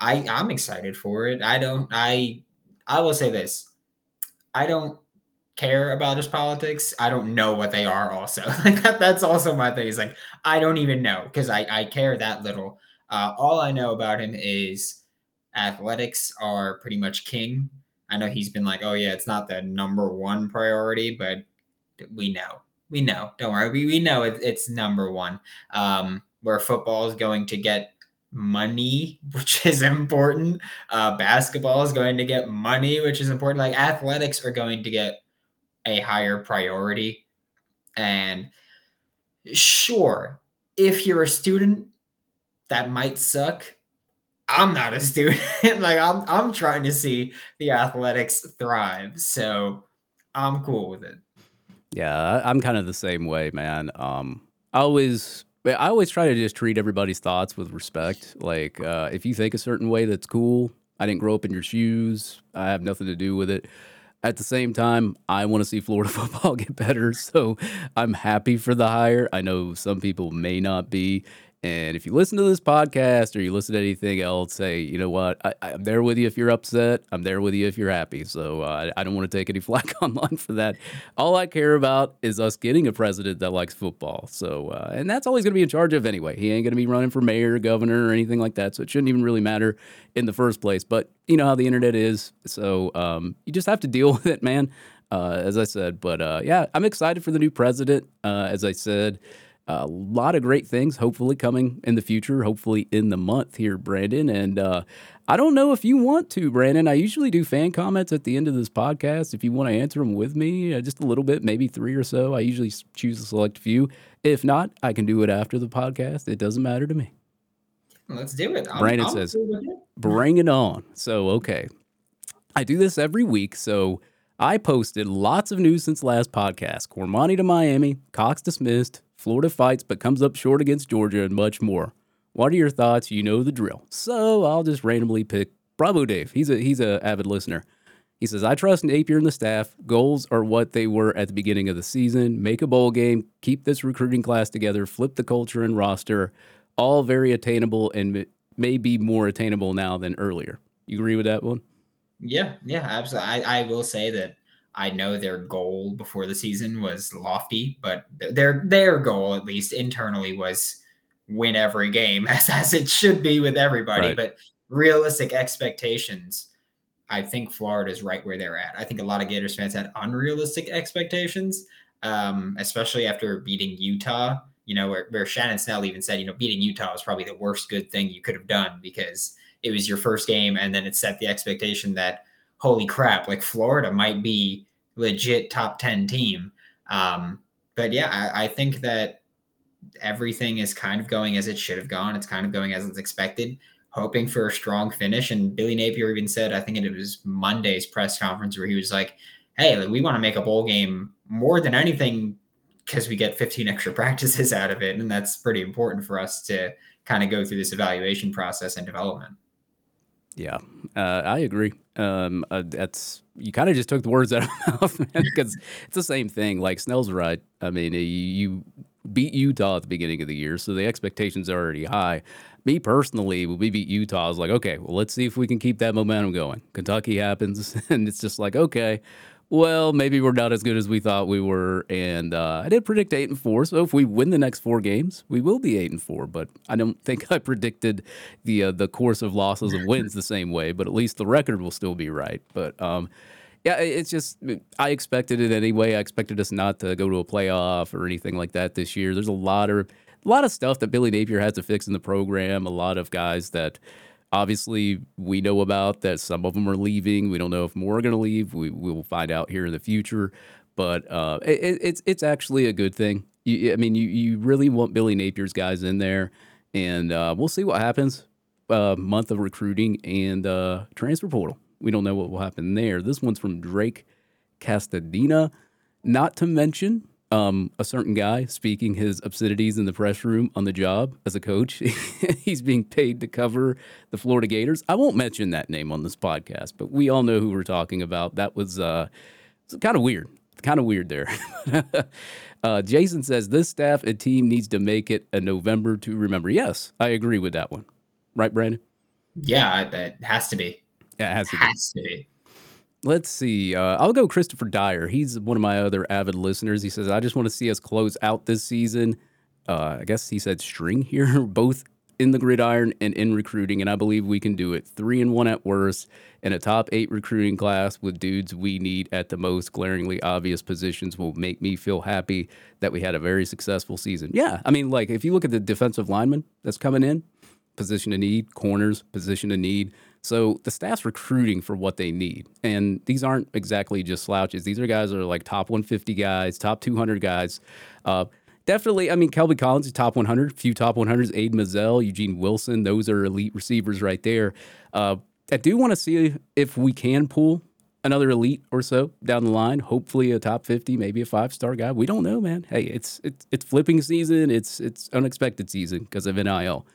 I I'm excited for it. I don't I I will say this. I don't care about his politics. I don't know what they are also. like that, that's also my thing. Is like I don't even know because I, I care that little. Uh, all I know about him is athletics are pretty much king. I know he's been like, oh yeah, it's not the number one priority, but we know. We know. Don't worry. We, we know it, it's number one. Um, where football is going to get money, which is important. Uh, basketball is going to get money, which is important. Like athletics are going to get a higher priority. And sure, if you're a student, that might suck. I'm not a student. like I'm I'm trying to see the athletics thrive. So I'm cool with it. Yeah, I'm kind of the same way, man. Um, I always I always try to just treat everybody's thoughts with respect. Like, uh, if you think a certain way, that's cool. I didn't grow up in your shoes. I have nothing to do with it. At the same time, I want to see Florida football get better. So I'm happy for the hire. I know some people may not be. And if you listen to this podcast or you listen to anything else, say, you know what, I, am there with you if you're upset. I'm there with you if you're happy. So uh, I don't want to take any flack online for that. All I care about is us getting a president that likes football. So, uh, and that's all he's going to be in charge of anyway. He ain't going to be running for mayor, governor, or anything like that. So it shouldn't even really matter in the first place. But you know how the internet is. So um, you just have to deal with it, man. Uh, as I said, but uh, yeah, I'm excited for the new president. Uh, as I said, a lot of great things hopefully coming in the future, hopefully in the month here, Brandon. And uh, I don't know if you want to, Brandon. I usually do fan comments at the end of this podcast. If you want to answer them with me, uh, just a little bit, maybe three or so. I usually choose a select few. If not, I can do it after the podcast. It doesn't matter to me. Let's do it. I'm, Brandon I'm says, bring it on. So, okay. I do this every week. So, I posted lots of news since last podcast. Cormani to Miami, Cox dismissed, Florida fights but comes up short against Georgia, and much more. What are your thoughts? You know the drill. So I'll just randomly pick Bravo Dave. He's a he's a avid listener. He says, I trust Napier and the staff. Goals are what they were at the beginning of the season. Make a bowl game, keep this recruiting class together, flip the culture and roster. All very attainable and may be more attainable now than earlier. You agree with that one? Yeah, yeah, absolutely. I, I will say that I know their goal before the season was lofty, but their their goal, at least internally, was win every game, as, as it should be with everybody. Right. But realistic expectations, I think Florida is right where they're at. I think a lot of Gators fans had unrealistic expectations, um, especially after beating Utah. You know, where, where Shannon Snell even said, you know, beating Utah was probably the worst good thing you could have done because it was your first game and then it set the expectation that holy crap, like Florida might be legit top 10 team. Um, but yeah, I, I think that everything is kind of going as it should have gone. It's kind of going as it's expected, hoping for a strong finish. And Billy Napier even said, I think it was Monday's press conference where he was like, Hey, we want to make a bowl game more than anything because we get 15 extra practices out of it. And that's pretty important for us to kind of go through this evaluation process and development. Yeah, uh, I agree. Um, uh, that's you kind of just took the words out of my mouth, because it's the same thing. Like Snell's right. I mean, you, beat Utah at the beginning of the year, so the expectations are already high. Me personally, when we beat Utah, I was like, okay, well, let's see if we can keep that momentum going. Kentucky happens, and it's just like, okay, well, maybe we're not as good as we thought we were. And uh, I did predict eight and four. So if we win the next four games, we will be eight and four. But I don't think I predicted the uh, the course of losses and wins the same way. But at least the record will still be right. But um, yeah, it's just I expected it anyway. I expected us not to go to a playoff or anything like that this year. There's a lot of a lot of stuff that Billy Napier has to fix in the program. A lot of guys that obviously we know about that some of them are leaving. We don't know if more are going to leave. We, we will find out here in the future. But uh, it, it's it's actually a good thing. You, I mean, you you really want Billy Napier's guys in there, and uh, we'll see what happens. Uh, month of recruiting and uh, transfer portal. We don't know what will happen there. This one's from Drake Castadina. Not to mention, um, a certain guy speaking his obscenities in the press room on the job as a coach. He's being paid to cover the Florida Gators. I won't mention that name on this podcast, but we all know who we're talking about. That was uh, kind of weird. Kind of weird there. uh, Jason says this staff and team needs to make it a November to remember. Yes, I agree with that one. Right, Brandon? Yeah, it has to be. Yeah, it has to has be. To be. Let's see. Uh, I'll go Christopher Dyer. He's one of my other avid listeners. He says, I just want to see us close out this season. Uh, I guess he said string here, both in the gridiron and in recruiting, and I believe we can do it. Three and one at worst, and a top eight recruiting class with dudes we need at the most glaringly obvious positions will make me feel happy that we had a very successful season. Yeah, I mean, like if you look at the defensive lineman that's coming in, position of need, corners, position of need. So the staff's recruiting for what they need. And these aren't exactly just slouches. These are guys that are like top 150 guys, top 200 guys. Uh, definitely, I mean, Kelby Collins is top 100, few top 100s, Aidan Mizell, Eugene Wilson. Those are elite receivers right there. Uh, I do want to see if we can pull another elite or so down the line. Hopefully, a top 50, maybe a five star guy. We don't know, man. Hey, it's it's it's flipping season. It's it's unexpected season because of NIL.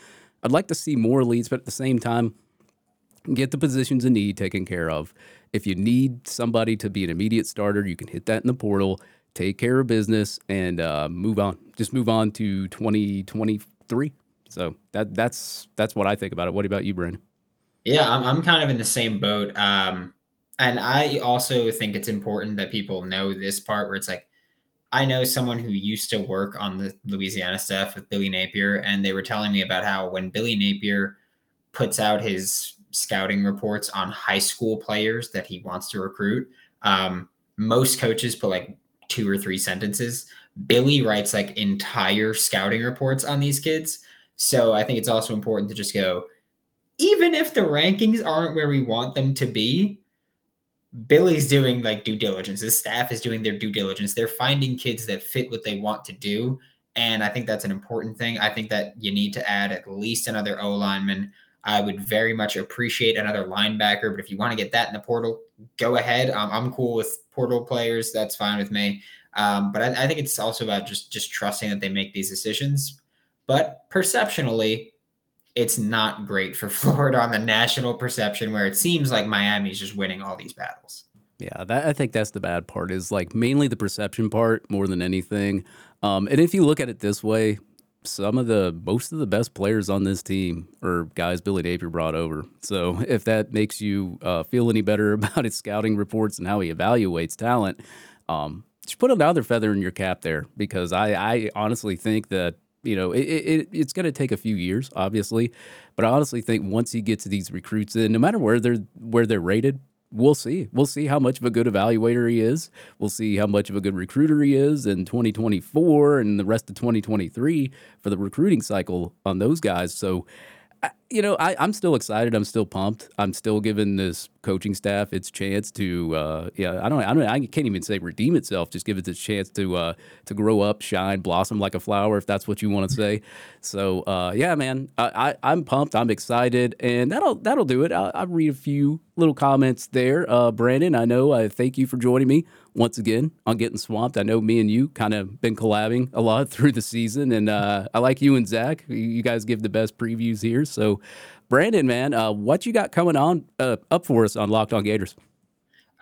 I'd like to see more leads, but at the same time, get the positions in need taken care of. If you need somebody to be an immediate starter, you can hit that in the portal, take care of business, and uh, move on. Just move on to 2023. So that that's that's what I think about it. What about you, Brandon? Yeah, I'm I'm kind of in the same boat. Um, and I also think it's important that people know this part where it's like I know someone who used to work on the Louisiana staff with Billy Napier, and they were telling me about how when Billy Napier puts out his scouting reports on high school players that he wants to recruit, um, most coaches put like two or three sentences. Billy writes like entire scouting reports on these kids. So I think it's also important to just go, even if the rankings aren't where we want them to be, Billy's doing like due diligence. His staff is doing their due diligence. They're finding kids that fit what they want to do. And I think that's an important thing. I think that you need to add at least another O lineman. I would very much appreciate another linebacker, but if you want to get that in the portal, go ahead. Um, I'm cool with portal players. That's fine with me. Um, but I, I think it's also about just just trusting that they make these decisions. But perceptionally, it's not great for Florida on the national perception where it seems like Miami's just winning all these battles. Yeah, that, I think that's the bad part is like mainly the perception part more than anything. Um, and if you look at it this way, some of the most of the best players on this team are guys Billy Napier brought over. So if that makes you uh, feel any better about his scouting reports and how he evaluates talent, um, just put another feather in your cap there because I, I honestly think that you know, it, it it's going to take a few years, obviously, but I honestly think once he gets these recruits in, no matter where they're where they're rated, we'll see. We'll see how much of a good evaluator he is. We'll see how much of a good recruiter he is in 2024 and the rest of 2023 for the recruiting cycle on those guys. So you know, I, I'm still excited. I'm still pumped. I'm still giving this coaching staff its chance to, uh, yeah, I don't, I don't, I can't even say redeem itself. Just give it its chance to, uh, to grow up, shine, blossom like a flower, if that's what you want to say. So, uh, yeah, man, I, I, am pumped. I'm excited, and that'll, that'll do it. I'll, I'll read a few little comments there. Uh, Brandon, I know. I thank you for joining me once again on Getting Swamped. I know me and you kind of been collabing a lot through the season, and uh, I like you and Zach. You guys give the best previews here. So, Brandon, man, uh, what you got coming on uh, up for us on Locked On Gators?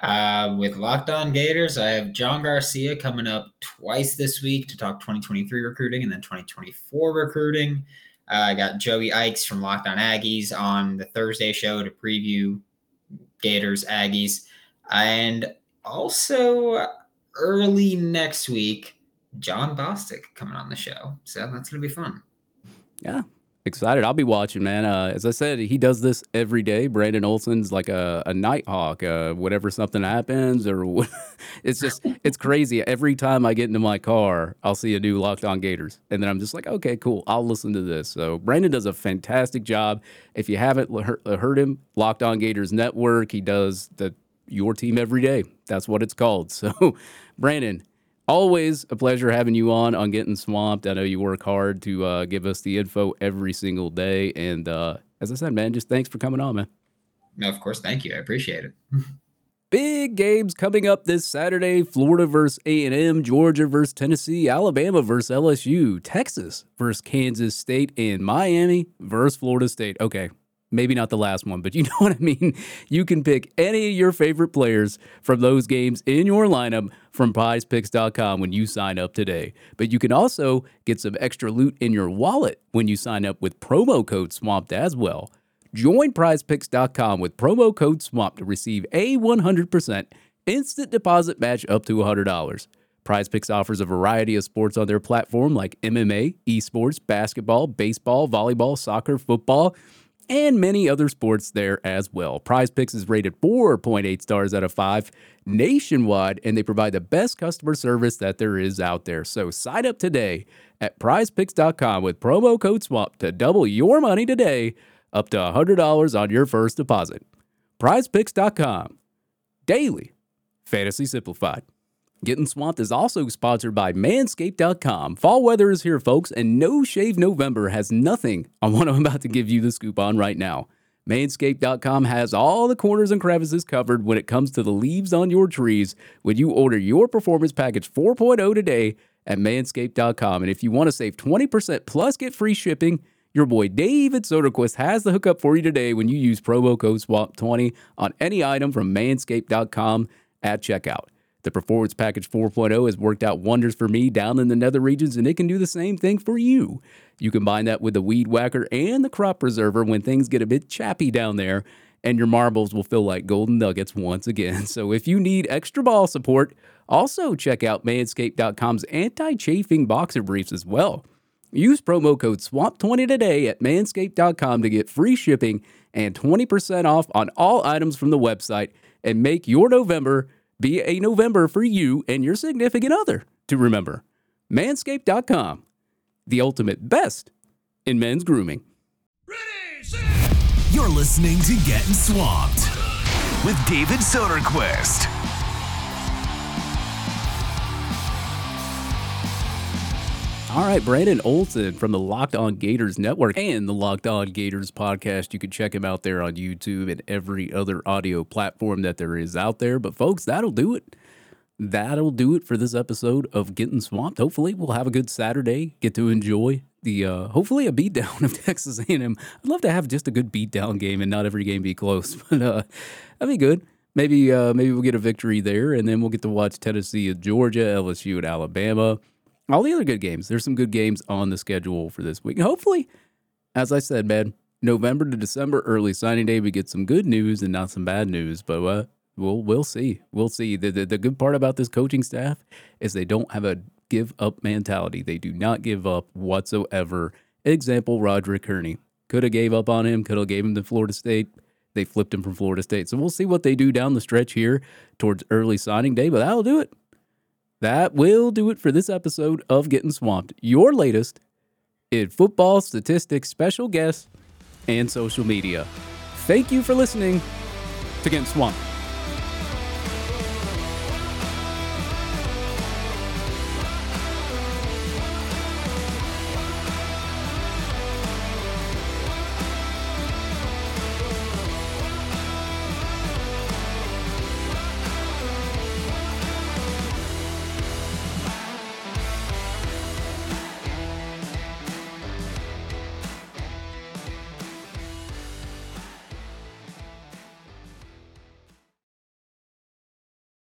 Uh, with Locked On Gators, I have John Garcia coming up twice this week to talk 2023 recruiting and then 2024 recruiting. Uh, I got Joey Ikes from Locked On Aggies on the Thursday show to preview Gators Aggies. And also early next week, Jon Bostic coming on the show. So that's going to be fun. Yeah, excited. I'll be watching, man. Uh, as I said, he does this every day. Brandon Olsen's like a, a nighthawk. Uh, whatever something happens, or it's just it's crazy. Every time I get into my car, I'll see a new Locked On Gators, and then I'm just like, okay, cool. I'll listen to this. So Brandon does a fantastic job. If you haven't heard him, Locked On Gators Network. He does the your team every day. That's what it's called. So, Brandon, always a pleasure having you on on Getting Swamped. I know you work hard to uh, give us the info every single day. And uh, as I said, man, just thanks for coming on, man. No, of course. Thank you. I appreciate it. Big games coming up this Saturday: Florida versus A and M, Georgia versus Tennessee, Alabama versus LSU, Texas versus Kansas State, and Miami versus Florida State. Okay, maybe not the last one, but you know what I mean. You can pick any of your favorite players from those games in your lineup from prizepicks.com when you sign up today. But you can also get some extra loot in your wallet when you sign up with promo code SWAMPED as well. Join prizepicks.com with promo code SWAMP to receive a 100% instant deposit match up to $100. Prize Picks offers a variety of sports on their platform like MMA, esports, basketball, baseball, volleyball, soccer, football, and many other sports there as well. Prize Picks is rated 4.8 stars out of 5 nationwide, and they provide the best customer service that there is out there. So sign up today at prizepicks.com with promo code SWAMP to double your money today up to $100 on your first deposit. Prizepicks.com. Daily. Fantasy Simplified. Getting Swamped is also sponsored by Manscaped.com. Fall weather is here, folks, and No Shave November has nothing on what I'm about to give you the scoop on right now. Manscaped.com has all the corners and crevices covered when it comes to the leaves on your trees when you order your Performance Package 4.0 today at Manscaped.com. And if you want to save 20% plus get free shipping, your boy David Soderquist has the hookup for you today when you use promo code SWAMP20 on any item from Manscaped.com at checkout. The Performance Package 4.0 has worked out wonders for me down in the nether regions, and it can do the same thing for you. You combine that with the Weed Whacker and the Crop Preserver when things get a bit chappy down there, and your marbles will feel like golden nuggets once again. So if you need extra ball support, also check out Manscaped.com's anti chafing boxer briefs as well. Use promo code SWAMP20 today at manscaped.com to get free shipping and 20% off on all items from the website and make your November be a November for you and your significant other to remember. Manscaped.com, the ultimate best in men's grooming. Ready, set. You're listening to Getting Swamped with David Soderquist. All right, Brandon Olsen from the Locked On Gators Network and the Locked On Gators podcast. You can check him out there on YouTube and every other audio platform that there is out there. But folks, that'll do it. That'll do it for this episode of Getting Swamped. Hopefully, we'll have a good Saturday. Get to enjoy the uh, hopefully a beatdown of Texas A&M. I'd love to have just a good beatdown game and not every game be close, but uh, that'd be good. Maybe uh, maybe we'll get a victory there, and then we'll get to watch Tennessee at Georgia, LSU at Alabama all the other good games. There's some good games on the schedule for this week. Hopefully, as I said, man, November to December, early signing day, we get some good news and not some bad news. But uh, we'll we'll see. We'll see. The, the the good part about this coaching staff is they don't have a give up mentality. They do not give up whatsoever. Example: Roderick Kearney could have gave up on him. Could have gave him to Florida State. They flipped him from Florida State. So we'll see what they do down the stretch here towards early signing day. But that'll do it that will do it for this episode of Getting Swamped, your latest in football statistics, special guests, and social media. Thank you for listening to Getting Swamped.